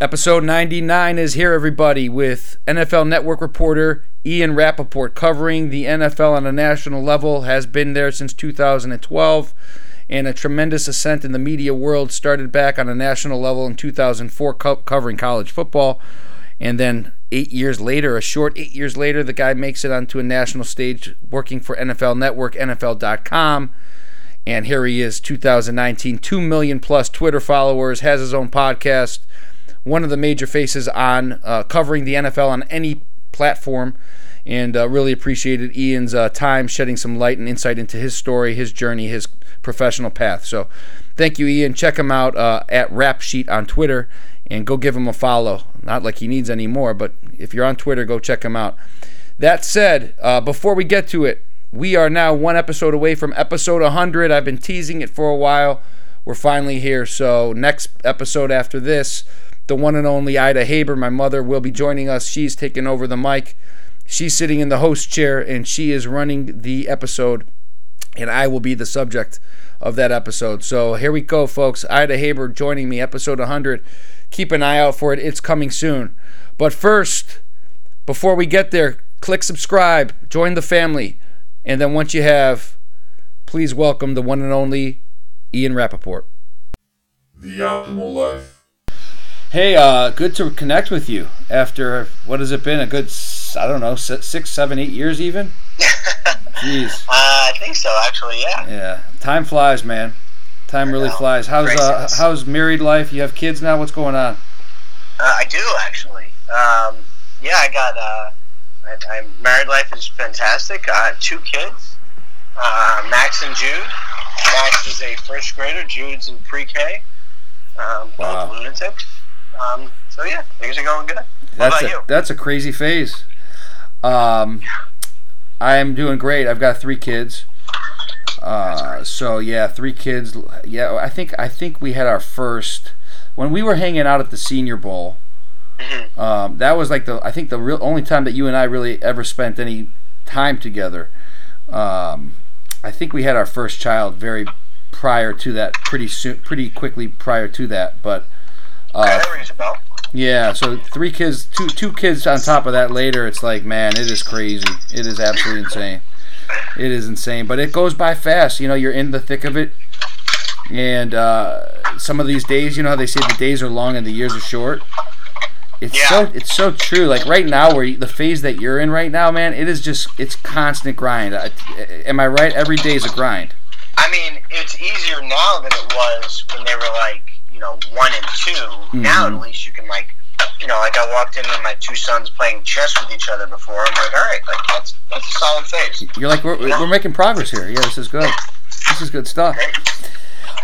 Episode 99 is here, everybody, with NFL Network reporter Ian Rapoport covering the NFL on a national level, has been there since 2012, and a tremendous ascent in the media world started back on a national level in 2004, co- covering college football. And then eight years later, a short eight years later, the guy makes it onto a national stage working for NFL Network, NFL.com. And here he is, 2019, 2 million plus Twitter followers, has his own podcast one of the major faces on uh, covering the NFL on any platform. And uh, really appreciated Ian's uh, time shedding some light and insight into his story, his journey, his professional path. So thank you, Ian. Check him out uh, at Rap Sheet on Twitter and go give him a follow. Not like he needs any more, but if you're on Twitter, go check him out. That said, uh, before we get to it, we are now one episode away from episode 100. I've been teasing it for a while. We're finally here. So, next episode after this, the one and only Ida Haber, my mother, will be joining us. She's taking over the mic. She's sitting in the host chair and she is running the episode, and I will be the subject of that episode. So here we go, folks. Ida Haber joining me, episode 100. Keep an eye out for it, it's coming soon. But first, before we get there, click subscribe, join the family, and then once you have, please welcome the one and only Ian Rapoport. The Optimal Life. Hey, uh, good to connect with you after what has it been? A good, I don't know, six, seven, eight years even. Jeez. Uh, I think so, actually. Yeah. Yeah. Time flies, man. Time really flies. How's uh, how's married life? You have kids now. What's going on? Uh, I do actually. Um, yeah, I got. Uh, I, I, married life is fantastic. I have two kids, uh, Max and Jude. Max is a first grader. Jude's in pre-K. Um, wow. Both lunatics. Um, so yeah, things are going good. What that's a, you? That's a crazy phase. Um, I'm doing great. I've got three kids. Uh, so yeah, three kids. Yeah, I think I think we had our first when we were hanging out at the Senior Bowl. Mm-hmm. Um, that was like the I think the real only time that you and I really ever spent any time together. Um, I think we had our first child very prior to that, pretty soon, pretty quickly prior to that, but. Uh, that rings a bell. Yeah, so three kids, two two kids on top of that later. It's like, man, it is crazy. It is absolutely insane. It is insane, but it goes by fast. You know, you're in the thick of it, and uh, some of these days, you know how they say the days are long and the years are short. It's yeah. so it's so true. Like right now, where the phase that you're in right now, man, it is just it's constant grind. I, am I right? Every day is a grind. I mean, it's easier now than it was when they were like you know one and 2 mm-hmm. Now at least you can like you know like I walked in and my two sons playing chess with each other before. I'm like, all right, like that's that's a solid phase. You're like we're, know? we're making progress here. Yeah, this is good. This is good stuff.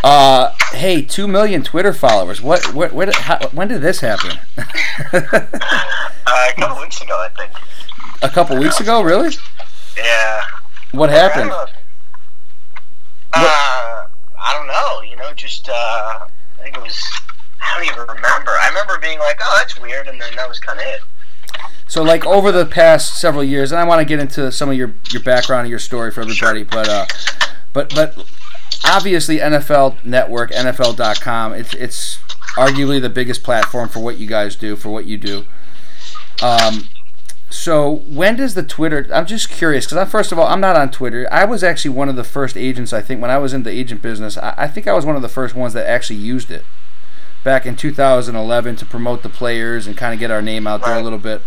Uh, hey, two million Twitter followers. What? What? What? How, when did this happen? uh, a couple weeks ago, I think. A couple weeks ago, really? Yeah. What happened? Uh, I don't know. You know, just uh, I think it was. I don't even remember. I remember being like, "Oh, that's weird," and then that was kind of it. So, like over the past several years, and I want to get into some of your your background and your story for everybody, but uh, but but obviously, NFL Network, NFL.com, it's it's arguably the biggest platform for what you guys do, for what you do. Um, so when does the Twitter? I'm just curious because first of all, I'm not on Twitter. I was actually one of the first agents. I think when I was in the agent business, I, I think I was one of the first ones that actually used it back in 2011 to promote the players and kind of get our name out there a little bit.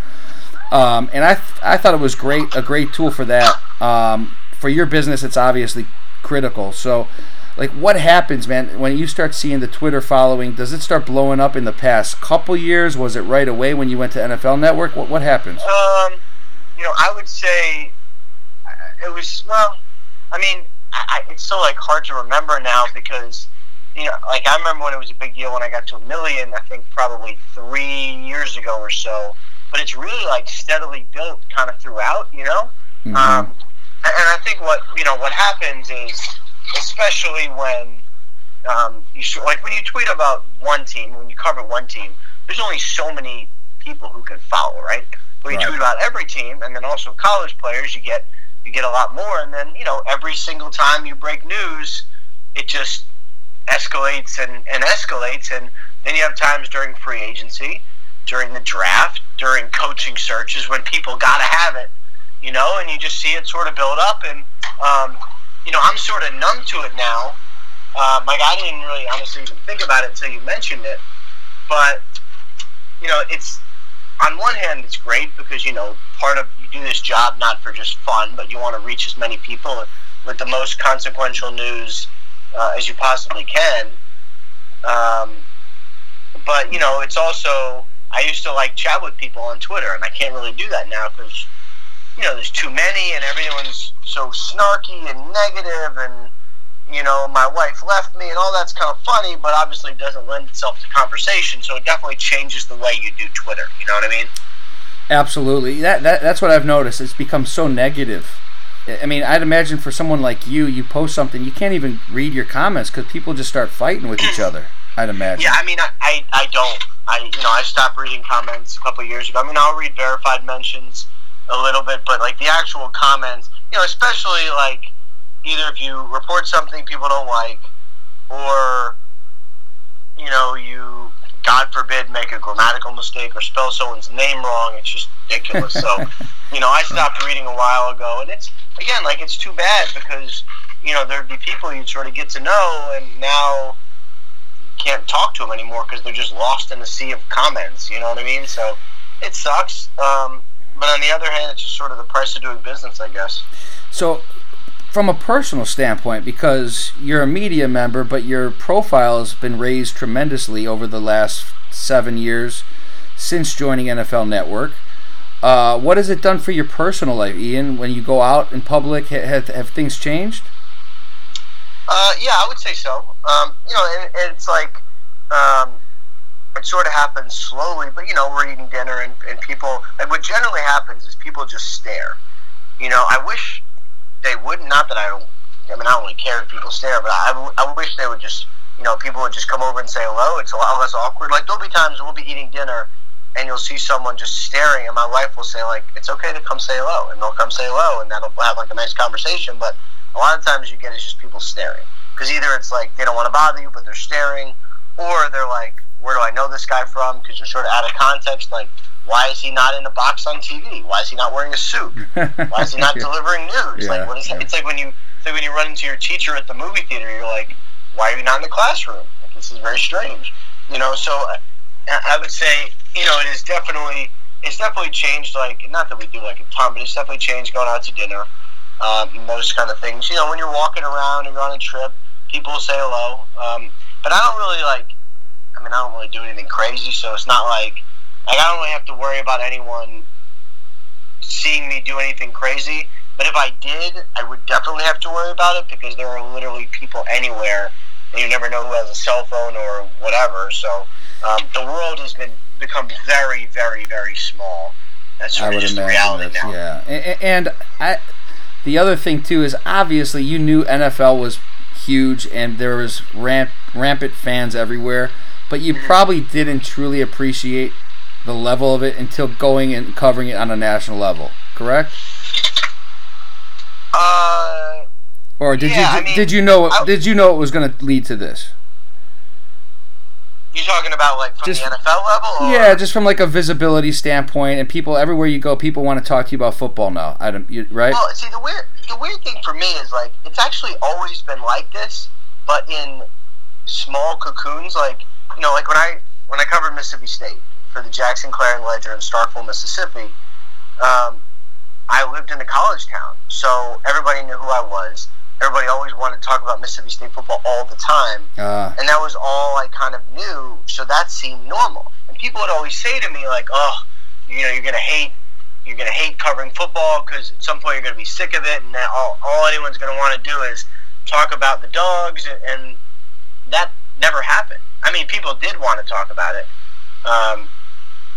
Um, and I th- I thought it was great, a great tool for that. Um, for your business, it's obviously critical. So like what happens man when you start seeing the twitter following? Does it start blowing up in the past couple years? Was it right away when you went to nfl network? What, what happens? Um, you know i would say uh, it was well i mean I, it's so like hard to remember now because you know like i remember when it was a big deal when i got to a million i think probably three years ago or so. But it's really like steadily built kind of throughout you know? Mm-hmm. um, and i think what you know what happens is especially when um, you like when you tweet about one team, when you cover one team, there's only so many people who can follow, right? When you right. tweet about every team, and then also college players, you get you get a lot more, and then you know every single time you break news, it just escalates and, and escalates, and Then you have times during free agency, during the draft, during coaching searches when people got to have it, you know, and you just see it sort of build up. And, um, you know, I'm sort of numb to it now. Uh, like, I didn't really honestly even think about it until you mentioned it. But, you know, it's, on one hand, it's great because, you know, part of, you do this job not for just fun, but you want to reach as many people with the most consequential news uh, as you possibly can. Um, but you know, it's also I used to like chat with people on Twitter, and I can't really do that now because you know there's too many, and everyone's so snarky and negative, and you know my wife left me, and all that's kind of funny, but obviously doesn't lend itself to conversation. So it definitely changes the way you do Twitter. You know what I mean? Absolutely. That, that that's what I've noticed. It's become so negative. I mean, I'd imagine for someone like you, you post something, you can't even read your comments because people just start fighting with each other. I'd imagine. Yeah, I mean, I, I, I don't. I you know I stopped reading comments a couple years ago. I mean, I'll read verified mentions a little bit, but like the actual comments, you know, especially like either if you report something people don't like, or you know you God forbid make a grammatical mistake or spell someone's name wrong. It's just ridiculous. so you know I stopped reading a while ago, and it's again like it's too bad because you know there'd be people you'd sort of get to know, and now you can't talk to them anymore because they're just lost in the sea of comments. You know what I mean? So it sucks. Um, but on the other hand, it's just sort of the price of doing business, I guess. So, from a personal standpoint, because you're a media member, but your profile has been raised tremendously over the last seven years since joining NFL Network. Uh, what has it done for your personal life, Ian? When you go out in public, have, have things changed? Uh, yeah, I would say so. Um, you know, and, and it's like um, it sort of happens slowly, but you know, we're eating dinner and, and people. Like what generally happens is people just stare. You know, I wish they would. Not not that I don't. I mean, I don't really care if people stare, but I, I wish they would just. You know, people would just come over and say hello. It's a lot less awkward. Like there'll be times we'll be eating dinner and you'll see someone just staring, and my wife will say like, "It's okay to come say hello," and they'll come say hello, and that'll have like a nice conversation. But a lot of times you get is just people staring because either it's like they don't want to bother you, but they're staring, or they're like, "Where do I know this guy from?" Because you're sort of out of context. Like, why is he not in a box on TV? Why is he not wearing a suit? Why is he not delivering news? Yeah, like, what is? yeah. It's like when you it's like when you run into your teacher at the movie theater. You're like, "Why are you not in the classroom?" Like, this is very strange. You know, so I, I would say, you know, it is definitely it's definitely changed. Like, not that we do like a ton, but it's definitely changed going out to dinner um, and those kind of things. You know, when you're walking around and you're on a trip, people say hello. Um, but I don't really like. I mean, I don't really do anything crazy, so it's not like like I don't really have to worry about anyone seeing me do anything crazy. But if I did, I would definitely have to worry about it because there are literally people anywhere, and you never know who has a cell phone or whatever. So um, the world has been become very, very, very small. That's sort I of would just the reality that, now. yeah. And, and I, the other thing too is obviously you knew NFL was huge and there was ramp, rampant fans everywhere, but you probably didn't truly appreciate the level of it until going and covering it on a national level. Correct? Uh, Or did Yeah, you I mean, did you know I- did you know it was going to lead to this? you talking about like from Just- the NFL level? Or? Yeah, just from like a visibility standpoint, and people everywhere you go, people want to talk to you about football now. I don't, you, right? Well, see, the weird the weird thing for me is like it's actually always been like this, but in small cocoons. Like you know, like when I when I covered Mississippi State for the Jackson Clarion Ledger in Starkville, Mississippi, um, I lived in a college town, so everybody knew who I was. Everybody always wanted to talk about Mississippi State football all the time, Uh, and that was all I kind of knew. So that seemed normal. And people would always say to me like, "Oh, you know, you're gonna hate, you're gonna hate covering football because at some point you're gonna be sick of it, and that all, all anyone's gonna want to do is talk about the dogs." And that never happened. I mean, people did want to talk about it, um,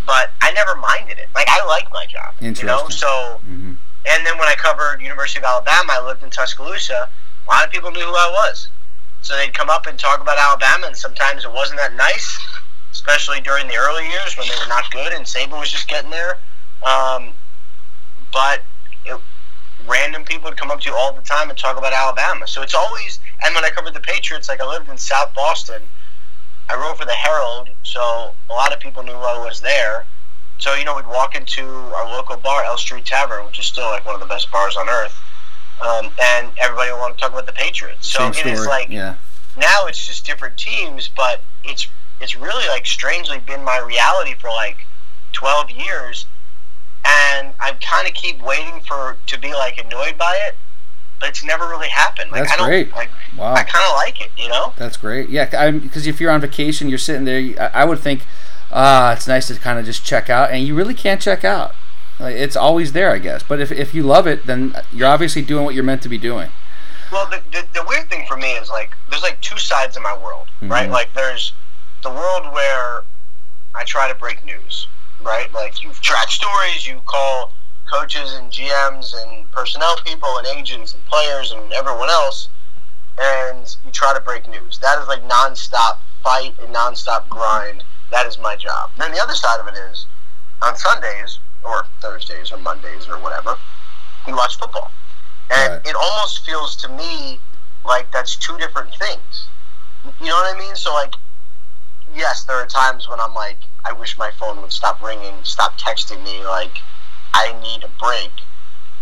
but I never minded it. Like I like my job, you know. So mhm. and then when I covered University of Alabama, I lived in Tuscaloosa. A lot of people knew who I was, so they'd come up and talk about Alabama. And sometimes it wasn't that nice, especially during the early years when they were not good and Saban was just getting there. Um, but it, random people would come up to you all the time and talk about Alabama. So it's always. And when I covered the Patriots, like I lived in South Boston. I wrote for the Herald, so a lot of people knew I was there. So you know, we'd walk into our local bar, L Street Tavern, which is still like one of the best bars on earth, um, and everybody would want to talk about the Patriots. So Same it is story. like yeah. now it's just different teams, but it's it's really like strangely been my reality for like twelve years, and I kind of keep waiting for to be like annoyed by it, but it's never really happened. Like That's I don't great. like Wow. I kind of like it, you know. That's great. Yeah, because if you're on vacation, you're sitting there. you- I, I would think, ah, it's nice to kind of just check out, and you really can't check out. Like, it's always there, I guess. But if, if you love it, then you're obviously doing what you're meant to be doing. Well, the, the, the weird thing for me is like there's like two sides of my world, right? Mhm. Like there's the world where I try to break news, right? Like you track stories, you call coaches and GMs and personnel people and agents and players and everyone else, and you try to break news. That is like nonstop fight and nonstop grind. That is my job. Then the other side of it is on Sundays or Thursdays or Mondays or whatever, you watch football. And Right. it almost feels to me like that's two different things. You know what I mean? So like yes, there are times when I'm like, I wish my phone would stop ringing, stop texting me, like I need a break.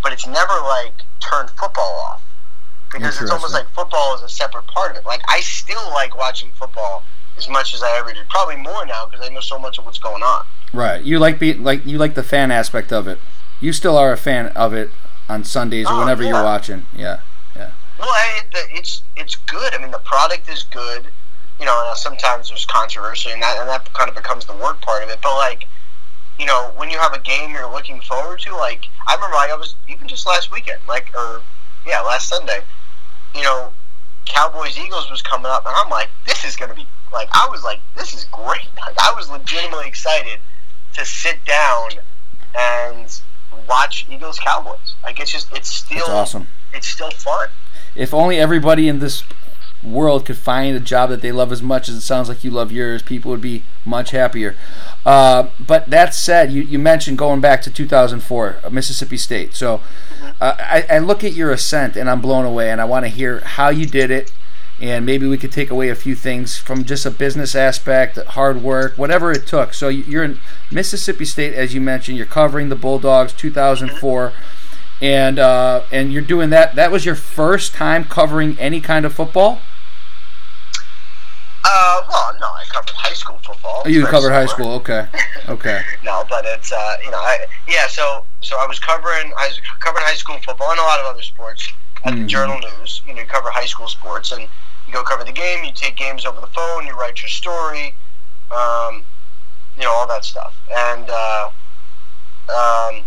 But it's never like turn football off. Because it's almost like football is a separate part of it. Like I still like watching football as much as I ever did. Probably more now because I know so much of what's going on. Right. You like be like you like the fan aspect of it. You still are a fan of it on Sundays or Oh, whenever yeah. you're watching. Yeah. Yeah. Well, I, the- it's it's good. I mean, the product is good. You know, sometimes there's controversy, and that and that kind of becomes the work part of it. But like, you know, when you have a game you're looking forward to, like I remember I was even just last weekend, like or yeah, last Sunday. You know, Cowboys Eagles was coming up, and I'm like, this is gonna be like I was like, this is great. Like I was legitimately excited to sit down and watch Eagles Cowboys. Like it's just it's still That's awesome. it's still fun. If only everybody in this world could find a job that they love as much as it sounds like you love yours, people would be much happier. Uh, but that said, you, you mentioned going back to 2004, uh, Mississippi State. So uh, I, I look at your ascent and I'm blown away, and I want to hear how you did it. And maybe we could take away a few things from just a business aspect, hard work, whatever it took. So you- you're in Mississippi State, as you mentioned. You're covering the Bulldogs, 2004 and uh, and you're doing that. That was your first time covering any kind of football. Uh, well, no, I covered high school football. Oh, you covered high school. Okay, okay. No, but it's uh, you know, I yeah. So so I was covering I was covering high school football and a lot of other sports at the Mhm. Journal News. You know, you cover high school sports and you go cover the game. You take games over the phone. You write your story. Um, you know all that stuff. And uh, um,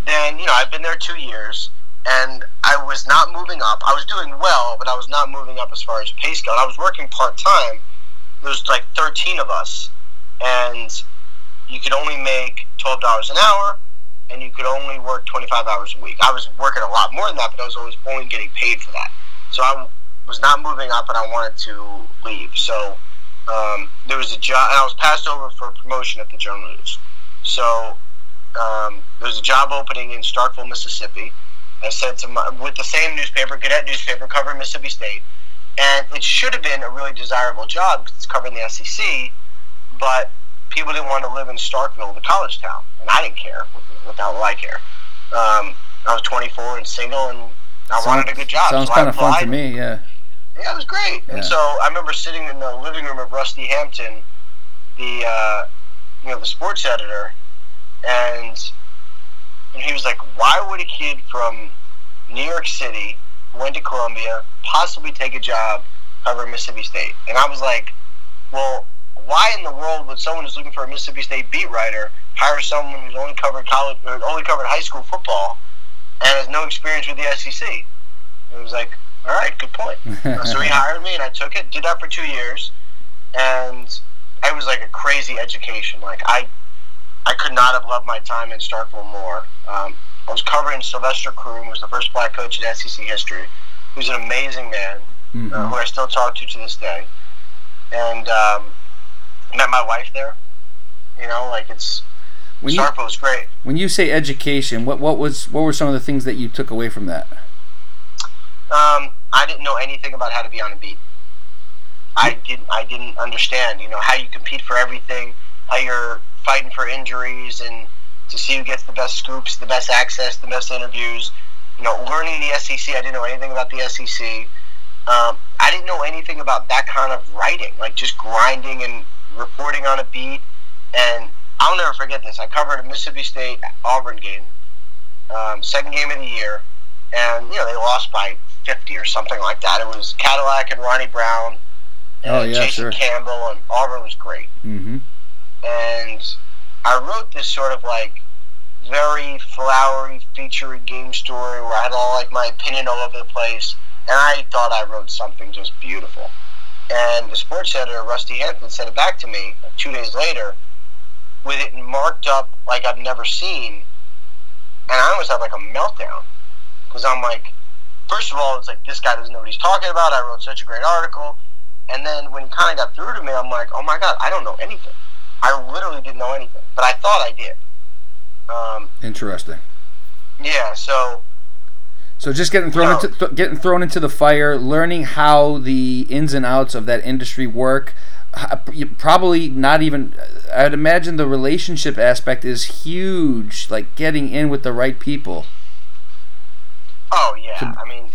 then you know I've been there two years. And I was not moving up. I was doing well, but I was not moving up as far as scale. And I was working part time. There was like 13 of us, and you could only make twelve dollars an hour, and you could only work twenty five hours a week. I was working a lot more than that, but I was always only getting paid for that. So I was not moving up, and I wanted to leave. So um, there was a job, and I was passed over for promotion at the Journal News. So um, there was a job opening in Starkville, Mississippi. I said to my with the same newspaper, Gannett newspaper, covering Mississippi State, and it should have been a really desirable job because it's covering the SEC, but people didn't want to live in Starkville, the college town, and I didn't care. What, what the hell do I care? Um, I was 24 and single, and I wanted a good job. Sounds so kind of fun to me. Yeah. Yeah, it was great. Yeah. And so I remember sitting in the living room of Rusty Hampton, the uh, you know the sports editor, and and he was like, "Why would a kid from New York City who went to Columbia possibly take a job covering Mississippi State?" And I was like, "Well, why in the world would someone who's looking for a Mississippi State beat writer hire someone who's only covered college or only covered high school football and has no experience with the SEC?" And it was like, "All right, good point." So he hired me, and I took it. Did that for two years, and it was like a crazy education. Like I, I could not have loved my time in Starkville more. Um, I was covering Sylvester Croom, who was the first black coach in SEC history, who's an amazing man, uh, Mhm. who I still talk to to this day, and um, met my wife there. You know, like it's When you Starkville was great. when you say education, what what was what were some of the things that you took away from that? Um, I didn't know anything about how to be on a beat. I didn't I didn't understand. You know how you compete for everything, how you're fighting for injuries, and to see who gets the best scoops, the best access, the best interviews. You know, learning the SEC. I didn't know anything about the SEC. Um, I didn't know anything about that kind of writing, like just grinding and reporting on a beat. And I'll never forget this. I covered a Mississippi State Auburn game, um, second game of the year, and you know they lost by 50 or something like that. It was Cadillac and Ronnie Brown, and Oh, yeah, Jason sure. Campbell, and Auburn was great. Mm-hmm. And I wrote this sort of like very flowery, featurey game story where I had all like my opinion all over the place, and I thought I wrote something just beautiful. And the sports editor, Rusty Hampton, sent it back to me two days later with it marked up like I've never seen. And I almost had like a meltdown because I'm like, first of all, it's like this guy doesn't know what he's talking about. I wrote such a great article. And then when he kind of got through to me, I'm like, oh my God, I don't know anything. I literally didn't know anything, but I thought I did. Um, Interesting. yeah, so So just getting thrown No. into th- getting thrown into the fire, learning how the ins and outs of that industry work. Probably not even. I'd imagine the relationship aspect is huge. Like getting in with the right people. Oh yeah, I mean,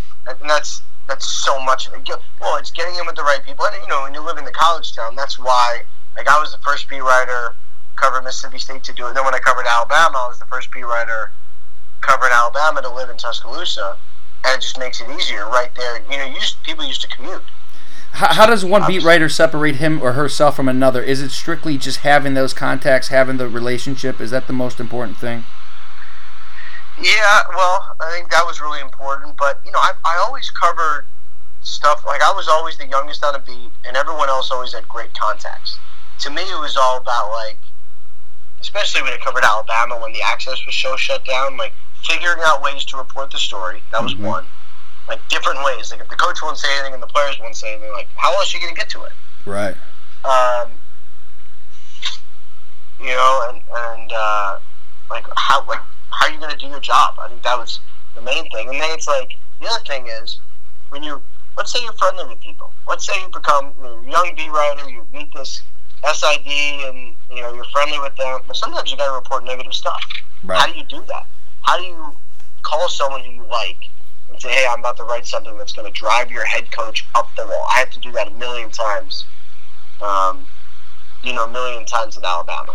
that's that's so much of it. Well, it's getting in with the right people, and you know, when you live in the college town, that's why. Like, I was the first beat writer covering Mississippi State to do it. Then when I covered Alabama, I was the first beat writer covering Alabama to live in Tuscaloosa, and it just makes it easier right there. You know, used people used to commute. How, how does one beat writer separate him or herself from another? Is it strictly just having those contacts, having the relationship? Is that the most important thing? Yeah, well, I think that was really important. But you know, I, I always covered stuff like I was always the youngest on a beat, and everyone else always had great contacts. To me, it was all about like, especially when it covered Alabama when the access was so shut down, like figuring out ways to report the story. That was Mhm. one. Like different ways. Like if the coach won't say anything and the players won't say anything, like how else are you gonna get to it? Right. um, you know, and and uh, like how like how are you gonna do your job? I think that was the main thing. And then it's like the other thing is when you let's say you're friendly with people. Let's say you become you're a young B writer, you meet this SID, and you know you're friendly with them. But sometimes you got to report negative stuff. How do you do that? How do you call someone who you like and say, "Hey, I'm about to write something that's going to drive your head coach up the wall"? I have to do that a million times. Um, you know, a million times at Alabama.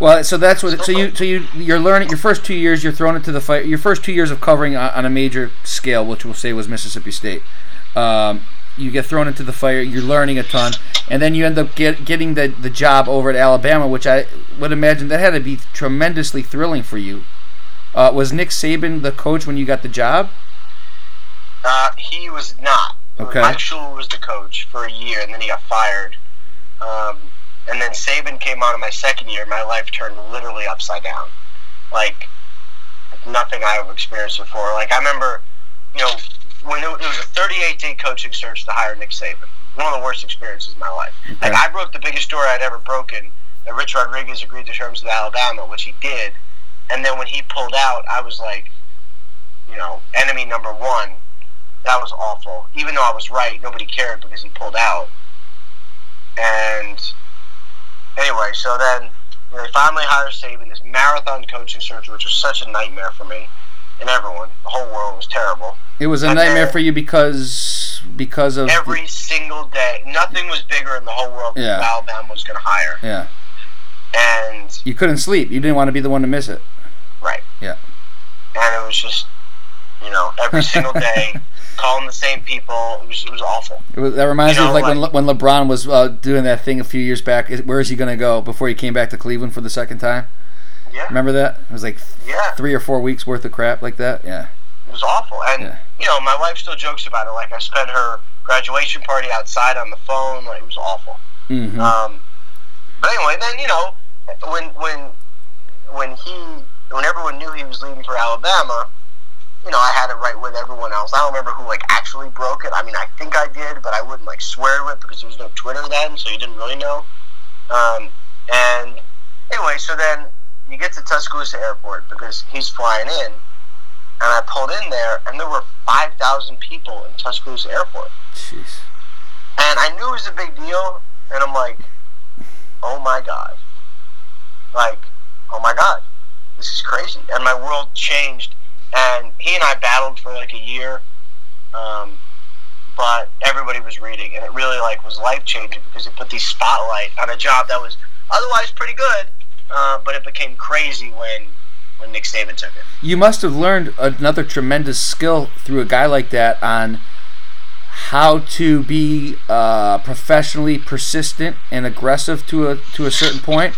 Well, so that's what. So you, so you, you're learning. Your first two years, you're thrown into the fight. Your first two years of covering on, on a major scale, which we'll say was Mississippi State. Um, you get thrown into the fire. You're learning a ton, and then you end up get, getting the the job over at Alabama, which I would imagine that had to be tremendously thrilling for you. Uh, was Nick Saban the coach when you got the job? Uh, he was not. Okay. Mike Shula was the coach for a year, and then he got fired. Um, and then Saban came on in my second year. My life turned literally upside down, like, like nothing I have experienced before. Like I remember, you know, when it, was a 38 day coaching search to hire Nick Saban. One of the worst experiences of my life. Okay. Like I broke the biggest story I'd ever broken. That Rich Rodriguez agreed to terms with Alabama, which he did. And then when he pulled out, I was like, you know, enemy number one. That was awful. Even though I was right, nobody cared because he pulled out. And anyway, so then you know, they finally hired Saban, this marathon coaching search, which was such a nightmare for me and everyone. The whole world was terrible. It was a And nightmare then- for you because because of the- Every single day, nothing was bigger in the whole world Yeah. Alabama was going to hire. yeah. And You couldn't sleep. You didn't want to be the one to miss it. right, Yeah. and it was just, you know, every single day calling the same people. It was it was awful. It was, that reminds You me of know, like, when Le- when LeBron was uh, doing that thing a few years back. Is- Where is he going to go before he came back to Cleveland for the second time? Yeah, Remember that? It was like yeah. three or four weeks worth of crap like that. Yeah. It was awful. And, Yeah. you know, my wife still jokes about it. Like, I spent her graduation party outside on the phone. Like, it was awful. hmm Um, but anyway, then, you know, when, when, when he, when everyone knew he was leaving for Alabama, you know, I had it right with everyone else. I don't remember who, like, actually broke it. I mean, I think I did, but I wouldn't, like, swear to it because there was no Twitter then, so you didn't really know. Um, and anyway, so then you get to Tuscaloosa Airport because he's flying in, and I pulled in there, and there were 5,000 people in Tuscaloosa Airport. Jeez. And I knew it was a big deal, and I'm like, oh my god, like, oh my god, this is crazy. And my world changed. And he and I battled for like a year, um, but everybody was reading, and it really like was life changing because it put the spotlight on a job that was otherwise pretty good, uh, but it became crazy when when Nick Saban took it. You must have learned another tremendous skill through a guy like that on how to be uh, professionally persistent and aggressive to a to a certain point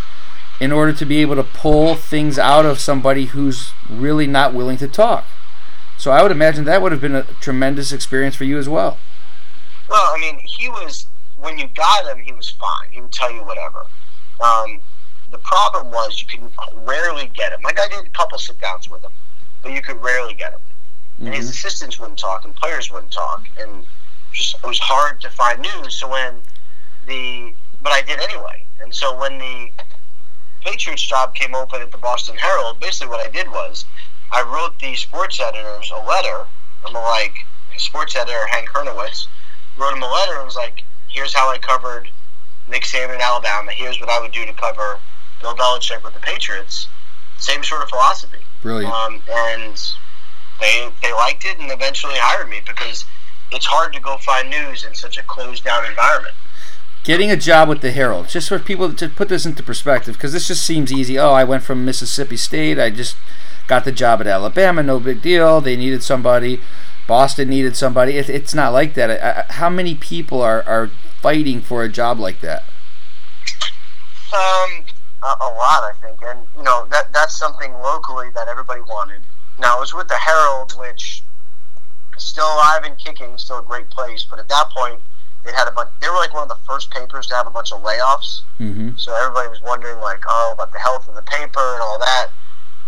in order to be able to pull things out of somebody who's really not willing to talk. So I would imagine that would have been a tremendous experience for you as well. Well, I mean, he was when you got him, he was fine. He would tell you whatever. Um, the problem was you could rarely get him. Like I did a couple sit downs with him, but you could rarely get him. And mm-hmm. his assistants wouldn't talk, and players wouldn't talk, and just it was hard to find news. So when the but I did anyway, and so when the Patriots job came open at the Boston Herald, basically what I did was I wrote the sports editors a letter. I'm like sports editor Hank Hryniewicz wrote him a letter and was like, "Here's how I covered Nick Saban in Alabama. Here's what I would do to cover Bill Belichick with the Patriots. Same sort of philosophy. Brilliant. Um, and they they liked it and eventually hired me because it's hard to go find news in such a closed down environment. Getting a job with the Herald, just for people to put this into perspective, because this just seems easy. Oh, I went from Mississippi State. I just got the job at Alabama. No big deal. They needed somebody. Boston needed somebody. It, it's not like that. I, how many people are, are fighting for a job like that? Um, a, a lot, I think, and you know that that's something locally that everybody wanted. Now it was with the Herald, which still alive and kicking, still a great place. But at that point, they had a bunch. They were like one of the first papers to have a bunch of layoffs. Mm-hmm. So everybody was wondering, like, oh, about the health of the paper and all that.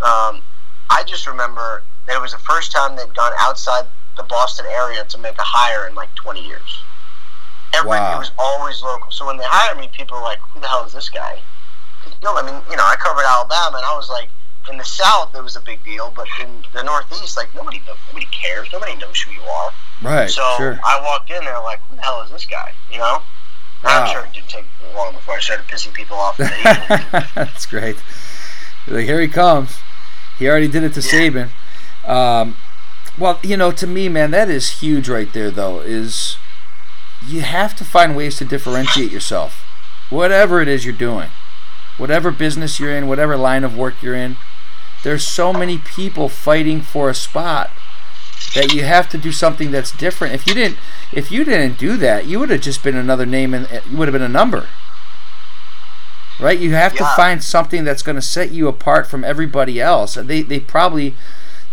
Um, I just remember that it was the first time they'd gone outside the Boston area to make a hire in like 20 years. Every, wow. It was always local. So when they hired me, people were like, who the hell is this guy? No, I mean, you know, I covered Alabama, and I was like, in the South, it was a big deal, but in the Northeast, like nobody, nobody cares. Nobody knows who you are. Right. So sure. I walked in there like, who the hell is this guy? You know. Wow. I'm sure it didn't take long before I started pissing people off. That's great. Like here he comes. He already did it to yeah. Saban. Um, well, you know, to me, man, that is huge right there. Though, is you have to find ways to differentiate yourself, whatever it is you're doing whatever business you're in, whatever line of work you're in, there's so many people fighting for a spot that you have to do something that's different. If you didn't, if you didn't do that, you would have just been another name and uh, you would have been a number. Right? You have yeah. to find something that's going to set you apart from everybody else. They they probably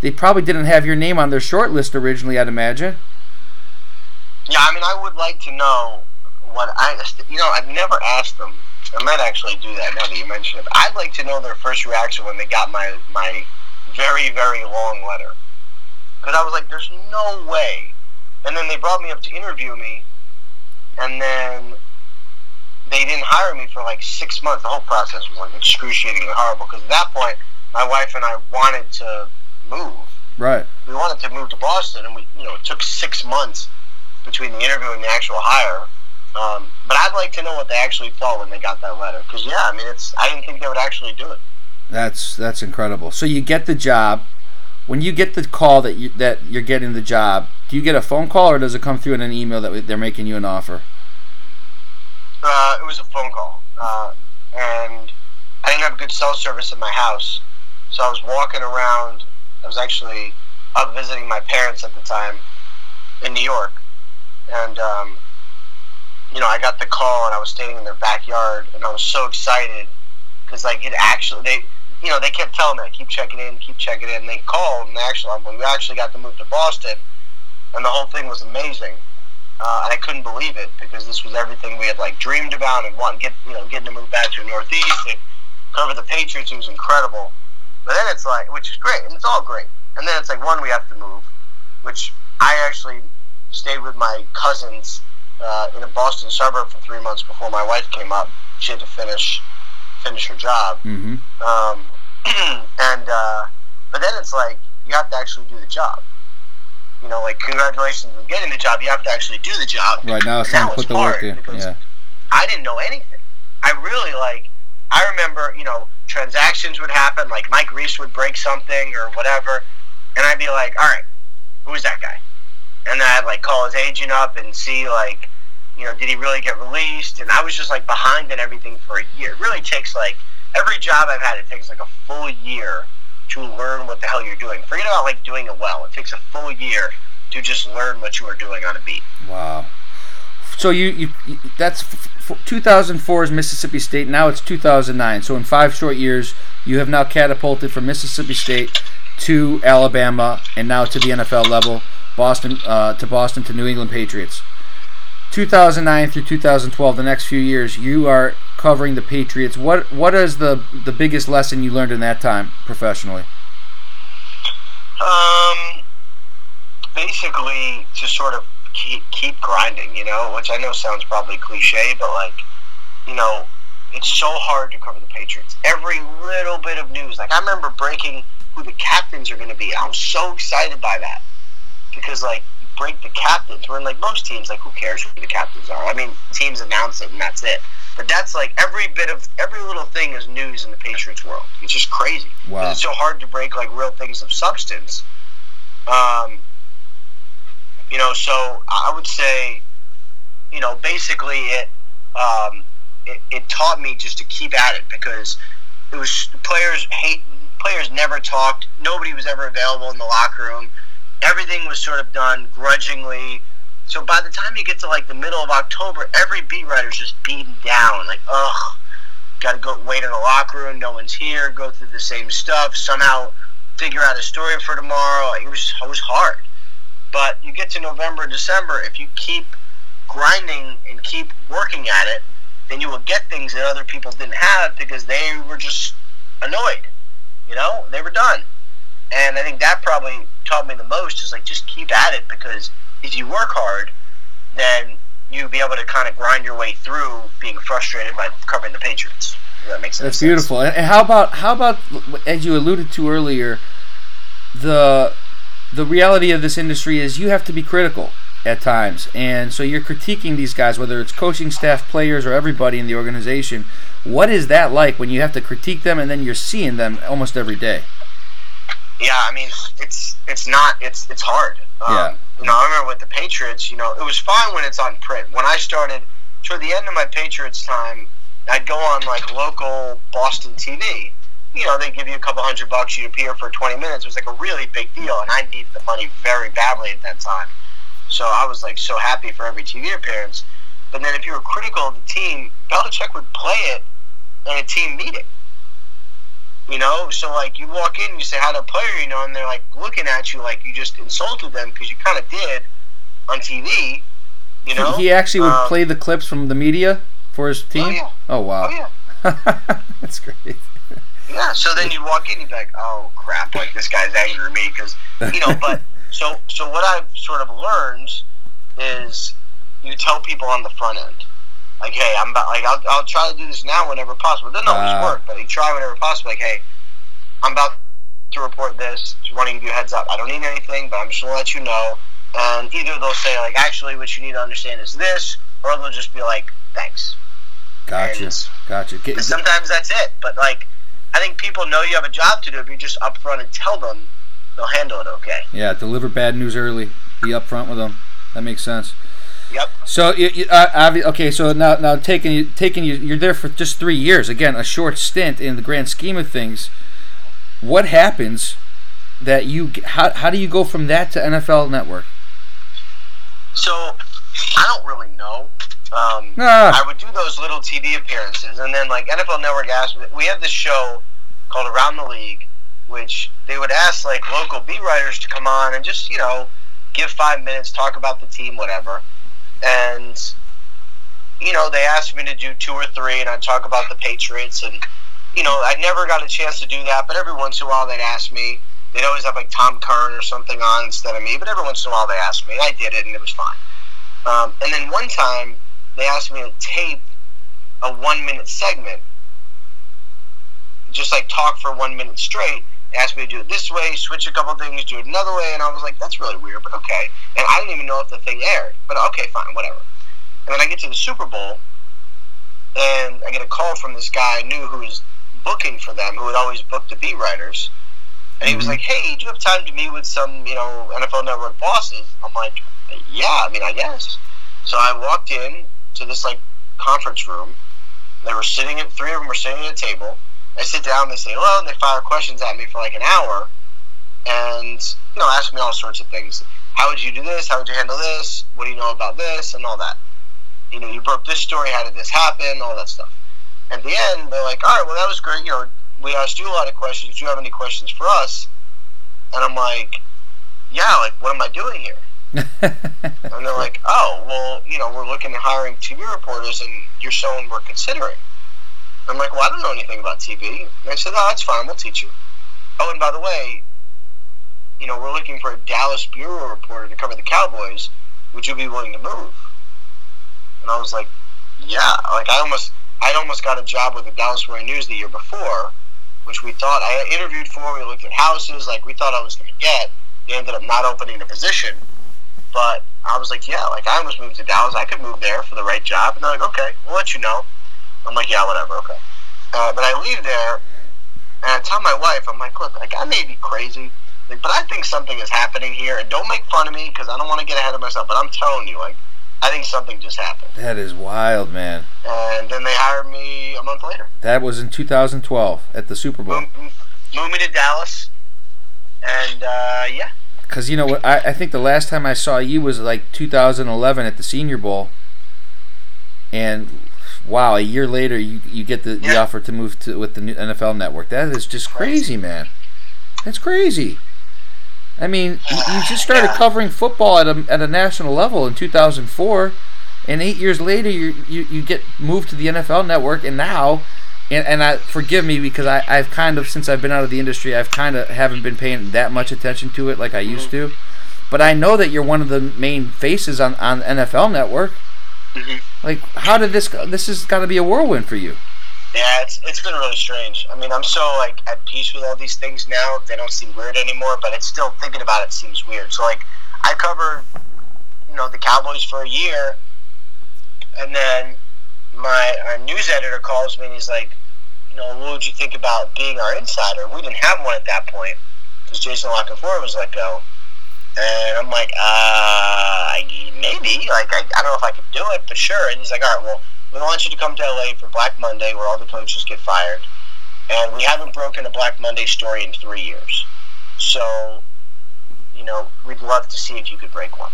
they probably didn't have your name on their short list originally. I'd imagine. Yeah, I mean, I would like to know what I you know I've never asked them I might actually do that now that you mention it. I'd like to know their first reaction when they got my my very very long letter, because I was like, "There's no way." And then they brought me up to interview me, and then they didn't hire me for like six months. The whole process was like excruciatingly horrible. Because at that point, my wife and I wanted to move. Right. We wanted to move to Boston, and we, you know, it took six months between the interview and the actual hire. Um, but I'd like to know what they actually thought when they got that letter, because yeah, I mean, it's I didn't think they would actually do it. That's that's incredible. So you get the job. When you get the call that you that you're getting the job, do you get a phone call or does it come through in an email that they're making you an offer? Uh, it was a phone call, uh, and I didn't have good cell service in my house, so I was walking around. I was actually up visiting my parents at the time in New York, and um, you know, I got the call and I was standing in their backyard and I was so excited because like it actually they you know they kept telling me keep checking in, keep checking in. And they called and they actually we actually got to move to Boston and the whole thing was amazing. Uh, and I couldn't believe it because this was everything we had like dreamed about and wanting get you know getting to move back to the Northeast and cover the Patriots. It was incredible. But then it's like, which is great, and it's all great. And then it's like, one, we have to move, which I actually stayed with my cousins uh, in a Boston suburb for three months before my wife came up. She had to finish finish her job. Mm-hmm. Um, and uh, but then it's like you have to actually do the job. you know, like congratulations on getting the job. You have to actually do the job. Right now, it's time to put the work in. Yeah. I didn't know anything. I really like. I remember, you know, transactions would happen. Like Mike Reiss would break something or whatever, and I'd be like, "All right, who's that guy?" And then I'd like call his agent up and see like, you know, did he really get released? And I was just like behind in everything for a year. It really takes like every job I've had. It takes like a full year to learn what the hell you're doing. Forget about like doing it well. It takes a full year to just learn what you are doing on a beat. Wow. So you, you, that's 2004 is Mississippi State. Now it's 2009. So in five short years, you have now catapulted from Mississippi State to Alabama and now to the NFL level, Boston uh, to Boston to New England Patriots. 2009 through 2012, the next few years, you are covering the Patriots. What what is the the biggest lesson you learned in that time professionally? Um, basically, to sort of keep keep grinding, you know, which I know sounds probably cliche, but like, you know, it's so hard to cover the Patriots. Every little bit of news, like I remember breaking who the captains are going to be. I was so excited by that because like break the captains. We're in like most teams, like who cares who the captains are? I mean, teams announce it and that's it. But that's like every bit of every little thing is news in the Patriots world. It's just crazy. Wow. It's so hard to break like real things of substance. Um, you know, so I would say, you know, basically it, um, it, it taught me just to keep at it because it was players hate players never talked. Nobody was ever available in the locker room. Everything was sort of done grudgingly. So by the time you get to like the middle of October, every beat writer's just beaten down. Like, ugh, got to go wait in the locker room. No one's here. Go through the same stuff. Somehow figure out a story for tomorrow. It was it was hard. But you get to November December, if you keep grinding and keep working at it, then you will get things that other people didn't have because they were just annoyed. You know, they were done. And I think that probably taught me the most is like just keep at it because if you work hard, then you'll be able to kind of grind your way through being frustrated by covering the Patriots. that makes sense. That's beautiful. And how about how about as you alluded to earlier, the the reality of this industry is you have to be critical at times. And so you're critiquing these guys, whether it's coaching staff, players, or everybody in the organization. What is that like when you have to critique them and then you're seeing them almost every day? Yeah, I mean, it's it's not it's it's hard. Um, yeah. You know, I remember with the Patriots. You know, it was fine when it's on print. When I started toward the end of my Patriots time, I'd go on like local Boston TV, you know, they give you a couple hundred bucks, you appear for 20 minutes. It was like a really big deal, and I needed the money very badly at that time. So I was like so happy for every TV appearance. But then if you were critical of the team, Belichick would play it in a team meeting. You know, so like you walk in and you say hi to a player, you know, and they're like looking at you like you just insulted them because you kind of did on TV. You know, he actually would um, play the clips from the media for his team. Oh, yeah. oh wow, oh, yeah. that's great. Yeah. So then you walk in, you're like, oh crap, like this guy's angry at me because you know. But so so what I've sort of learned is you tell people on the front end, like, hey, I'm about, like I'll, I'll try to do this now whenever possible. It doesn't always uh, work, but you try whenever possible. Like, hey, I'm about to report this. Just wanting to give you a heads up. I don't need anything, but I'm just gonna let you know. And either they'll say like, actually, what you need to understand is this, or they'll just be like, thanks. Gotcha. And gotcha. Get, sometimes that's it, but like I think people know you have a job to do. If you just upfront and tell them, they'll handle it okay. Yeah, deliver bad news early. Be upfront with them. That makes sense. Yep. So, uh, okay. So now, now taking you, taking you, you're there for just three years. Again, a short stint in the grand scheme of things. What happens that you? How, how do you go from that to NFL Network? So, I don't really know. Um, ah. I would do those little TV appearances, and then like NFL Network asked, we had this show called Around the League, which they would ask like local beat writers to come on and just you know give five minutes, talk about the team, whatever, and you know they asked me to do two or three, and I'd talk about the Patriots, and you know I never got a chance to do that, but every once in a while they'd ask me. They'd always have like Tom Curran or something on instead of me, but every once in a while they asked me, and I did it, and it was fine. Um, and then one time they asked me to tape a one minute segment, just like talk for one minute straight. Asked me to do it this way, switch a couple things, do it another way, and I was like, that's really weird, but okay. And I didn't even know if the thing aired, but okay, fine, whatever. And then I get to the Super Bowl, and I get a call from this guy I knew who was booking for them, who had always booked the beat writers. And he was Mhm. like, "Hey, do you have time to meet with some, you know, NFL Network bosses?" I'm like, "Yeah, I mean, I guess." So I walked in to this like conference room. They were sitting at three of them were sitting at a table. I sit down, they say hello, and they fire questions at me for like an hour, and you know, ask me all sorts of things. How would you do this? How would you handle this? What do you know about this? And all that. You know, you broke this story. How did this happen? All that stuff. At the end, they're like, "All right, well, that was great. You know, we asked you a lot of questions. Do you have any questions for us?" And I'm like, "Yeah. Like, what am I doing here?" And they're like, "Oh, well, you know, we're looking at hiring TV reporters, and you're someone we're considering." I'm like, "Well, I don't know anything about TV." And they said, "Oh, that's fine. We'll teach you." Oh, and by the way, you know, we're looking for a Dallas bureau reporter to cover the Cowboys. Would you be willing to move? And I was like, "Yeah." Like, I almost, I almost got a job with the Dallas Morning News the year before, which we thought I interviewed for. We looked at houses, like we thought I was going to get. They ended up not opening the position. But I was like, yeah, like I almost moved to Dallas. I could move there for the right job. And they're like, okay, we'll let you know. I'm like, yeah, whatever, okay. Uh, but I leave there, and I tell my wife, I'm like, look, like I may be crazy, like, but I think something is happening here. And don't make fun of me because I don't want to get ahead of myself. But I'm telling you, like, I think something just happened. that is wild, man. And then they hired me a month later. That was in 2012 at the Super Bowl. Moved, moved me to Dallas, and uh, yeah, Because you know what, I, I think the last time I saw you was like 2011 at the Senior Bowl, and wow, a year later you you get the, the offer to move to with the new NFL Network. That is just crazy, man. That's crazy. I mean, you, you just started Yeah. covering football at a at a national level in 2004, and eight years later you you, you get moved to the NFL Network, and now. And, and I forgive me because I, I've kind of since I've been out of the industry I've kind of haven't been paying that much attention to it like I used to, but I know that you're one of the main faces on, on NFL Network. Mhm. Like, how did this? This has got to be a whirlwind for you. Yeah, it's it's been really strange. I mean, I'm so like at peace with all these things now; they don't seem weird anymore. But it's still thinking about it seems weird. So like, I covered, you know, the Cowboys for a year, and then my our news editor calls me and he's like, you know, what would you think about being our insider? We didn't have one at that point because Jason La Canfora was let go. And I'm like, uh, maybe. Like, I, I don't know if I could do it, but sure. And he's like, all right, well, we want you to come to LA for Black Monday, where all the coaches get fired. And we haven't broken a Black Monday story in three years. So, you know, we'd love to see if you could break one.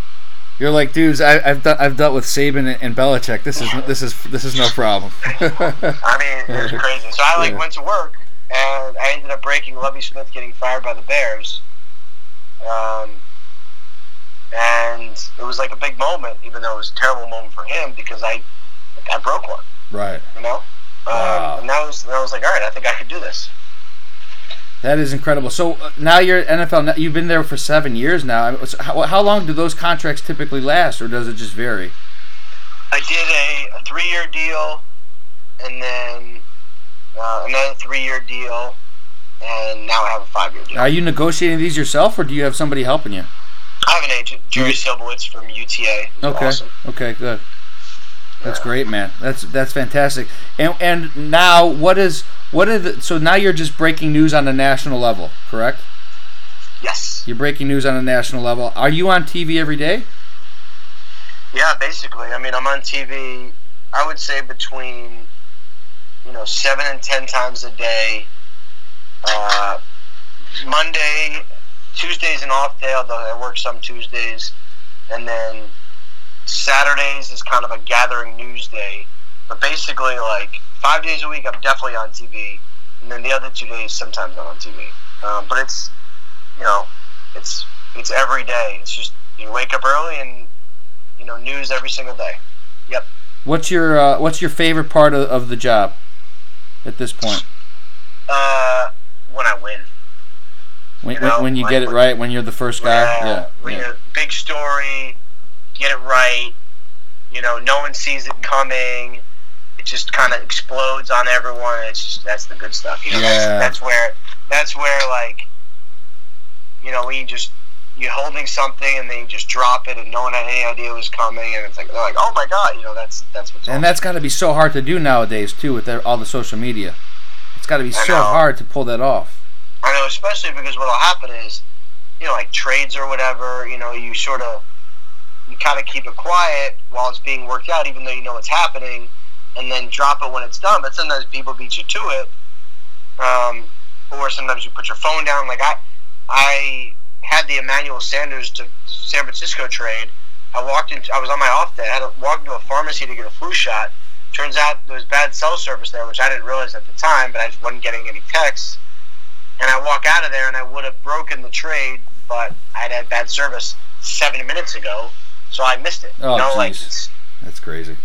You're like, dudes, I, I've done, I've dealt with Saban and, Belichick. This is this is this is no problem. I mean, it was crazy. So I like Yeah. went to work, and I ended up breaking Lovie Smith getting fired by the Bears. Um, and it was like a big moment, even though it was a terrible moment for him because I, like, I broke one. right. You know. Um, Wow. And that was, I was like, all right, I think I could do this. That is incredible. So uh, now you're NFL. You've been there for seven years now. So How, how long do those contracts typically last, or does it just vary? I did a, a three-year deal, and then uh, another three-year deal, and now I have a five-year deal. Are you negotiating these yourself, or do you have somebody helping you? I have an agent, Jerry Silbowitz from UTA. Okay. Awesome. Okay. Good. That's great, man. That's that's fantastic. And and now what is what are the so now you're just breaking news on a national level, correct? Yes. You're breaking news on a national level. Are you on TV every day? Yeah, basically. I mean, I'm on TV. I would say between you know seven and ten times a day. Uh, Monday, Tuesday's an off day, although I work some Tuesdays, and then Saturdays is kind of a gathering news day. But basically, like five days a week, I'm definitely on TV, and then the other two days, sometimes I'm on TV. Um, but it's you know, it's it's every day. It's just you wake up early and you know news every single day. Yep. What's your uh, what's your favorite part of, of the job at this point? Uh, when I win, When, You know, when you like get it right, when you're the first guy. Yeah. when yeah. you're big story, get it right. You know, no one sees it coming. It just kind of explodes on everyone. It's just that's the good stuff. You know, Yeah. that's, that's where that's where like You know, when you just you're holding something and then you just drop it and no one had any idea it was coming and it's like they're like, oh my god, you know, that's that's what's. And that's got to be so hard to do nowadays too, with all the social media. It's got to be I so know. hard to pull that off. I know, especially because what'll happen is, you know, like trades or whatever, you know, you sort of, you kind of keep it quiet while it's being worked out, even though you know what's happening, and then drop it when it's done. But sometimes people beat you to it, um, or sometimes you put your phone down. Like I, I had the Emmanuel Sanders to San Francisco trade. I walked in. I was on my off day. I had to walk into a pharmacy to get a flu shot. Turns out there was bad cell service there, which I didn't realize at the time, but I wasn't getting any texts and I walk out of there and I would have broken the trade, but I'd had bad service 70 minutes ago, so I missed it. Oh, you know, like it's That's crazy.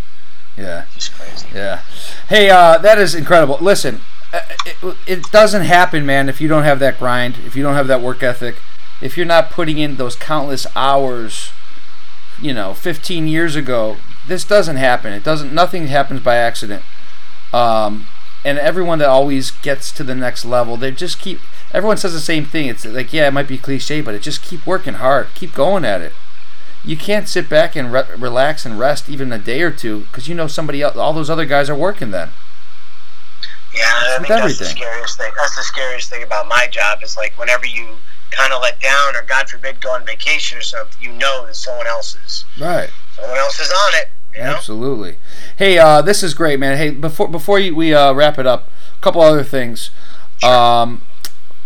Yeah. just crazy. Yeah. Hey, uh, that is incredible. Listen, uh, it, it doesn't happen, man, if you don't have that grind, if you don't have that work ethic, if you're not putting in those countless hours, you know, 15 years ago, this doesn't happen. It doesn't. Nothing happens by accident. Um, and everyone that always gets to the next level, they just keep. Everyone says the same thing. It's like, yeah, it might be cliche, but it just keep working hard, keep going at it. You can't sit back and re- relax and rest even a day or two because you know somebody else, all those other guys are working then. Yeah, I think that's the everything. scariest thing. That's the scariest thing about my job is like whenever you kind of let down or God forbid go on vacation or something, you know that someone else is Right. someone else is on it. You know? Hey, uh, this is great, man. Hey, before before you, we uh, wrap it up, a couple other things. Um,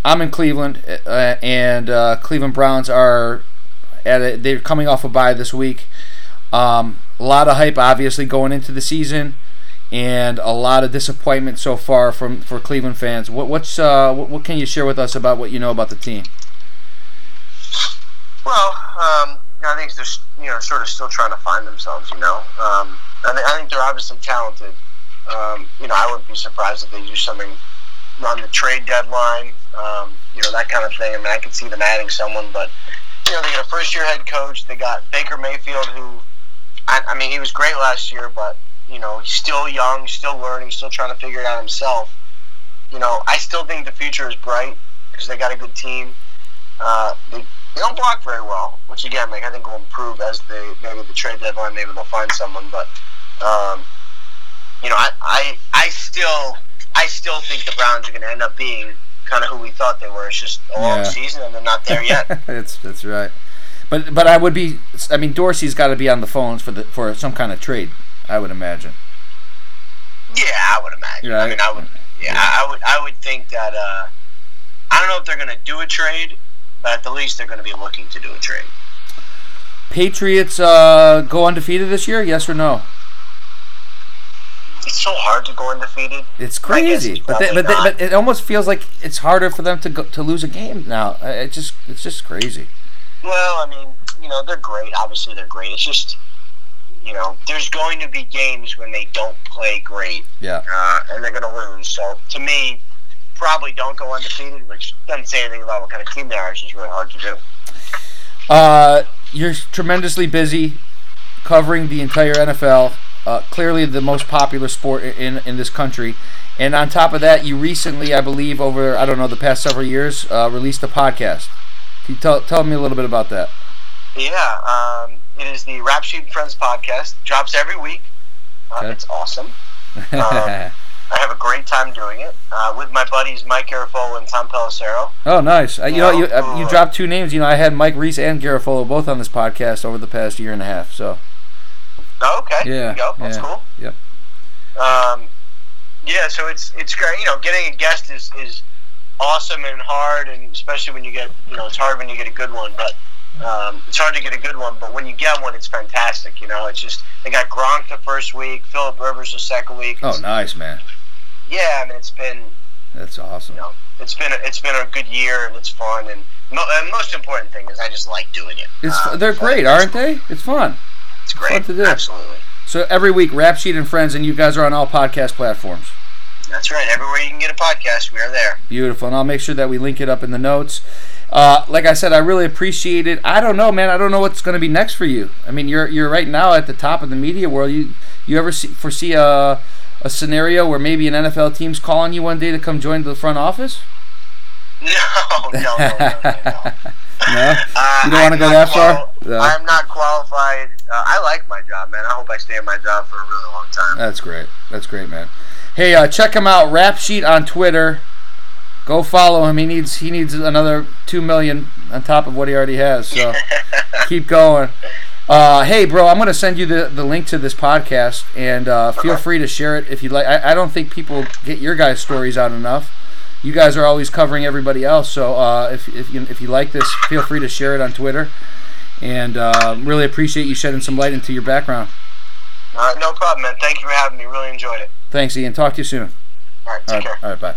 I'm in Cleveland, uh, and uh, Cleveland Browns are at a, they're coming off a bye this week. Um, a lot of hype, obviously, going into the season, and a lot of disappointment so far from for Cleveland fans. What what's uh, what, what can you share with us about what you know about the team? Well, um, I think they're you know sort of still trying to find themselves. You know, um, I, th- I think they're obviously talented. Um, you know, I wouldn't be surprised if they do something on the trade deadline. Um, you know, that kind of thing. I mean, I could see them adding someone, but you know, they got a first-year head coach. They got Baker Mayfield, who I, I mean, he was great last year, but you know, he's still young, still learning, still trying to figure it out himself. You know, I still think the future is bright because they got a good team. Uh, they, they don't block very well, which again, like I think will improve as they maybe the trade deadline. Maybe they'll find someone, but um, you know, I, I I still I still think the Browns are going to end up being kind of who we thought they were. It's just a long Yeah. season, and they're not there yet. that's that's right. But but I would be. I mean, Dorsey's got to be on the phones for the for some kind of trade. I would imagine. yeah, I would imagine. I mean, I would. Yeah, I, I would. I would think that. Uh, I don't know if they're going to do a trade, but at the least they're going to be looking to do a trade. Patriots uh, go undefeated this year? Yes or no? It's so hard to go undefeated. It's crazy, but they, but they, but it almost feels like it's harder for them to go, to lose a game now. It just it's just crazy. Well, I mean, you know, they're great. Obviously, they're great. It's just, you know, there's going to be games when they don't play great, Yeah. uh, and they're going to lose. So, to me, probably don't go undefeated, which doesn't say anything about what kind of team they are. It's just really hard to do. Uh, you're tremendously busy covering the entire NFL. Uh, clearly, the most popular sport in in this country. And on top of that, you recently, I believe, over I don't know the past several years, uh, released a podcast. Can you tell tell me a little bit about that? Yeah, um, it is the Rap Sheet and Friends podcast. Drops every week. Uh, Okay. It's awesome. I have a great time doing it uh, with my buddies Mike Garafolo and Tom Pelissero. oh, nice. Uh, you know, you, Yeah. uh, you dropped two names. You know, I had Mike Reiss and Garafolo both on this podcast over the past year and a half. So okay. There yeah, you go. That's yeah, cool. Yep. Um, yeah, so it's it's great. You know, getting a guest is, is awesome and hard, and especially when you get you know it's hard when you get a good one, but um, it's hard to get a good one. But when you get one, it's fantastic. You know, it's just they got Gronk the first week, Philip Rivers the second week. Oh, nice, man. Yeah, I mean it's been That's awesome. you know it's been a, it's been a good year and it's fun and, mo- and most important thing is I just like doing it. It's Uh, they're great, aren't they? It's fun. It's great. fun to do. Absolutely. So every week, Rap Sheet and Friends, and you guys are on all podcast platforms. That's right. Everywhere you can get a podcast, we are there. Beautiful, and I'll make sure that we link it up in the notes. Uh, like I said, I really appreciate it. I don't know, man. I don't know what's going to be next for you. I mean, you're you're right now at the top of the media world. You you ever see, foresee a a scenario where maybe an NFL team's calling you one day to come join the front office? No, no, no, no, no. no. no, Uh, you don't want to go that far. No. I'm not qualified. Uh, I like my job, man. I hope I stay in my job for a really long time. That's great. That's great, man. Hey, uh, check him out, Rap Sheet on Twitter. Go follow him. He needs he needs another two million on top of what he already has. So keep going. Uh, hey, bro, I'm gonna send you the, the link to this podcast, and uh, feel free to share it if you'd like. I, I don't think people get your guys' stories out enough. You guys are always covering everybody else, so uh, if if you if you like this, feel free to share it on Twitter. And uh, really appreciate you shedding some light into your background. No problem, man. Thank you for having me. Really enjoyed it. Thanks, Ian. Talk to you soon. All right, take right, care. all right bye.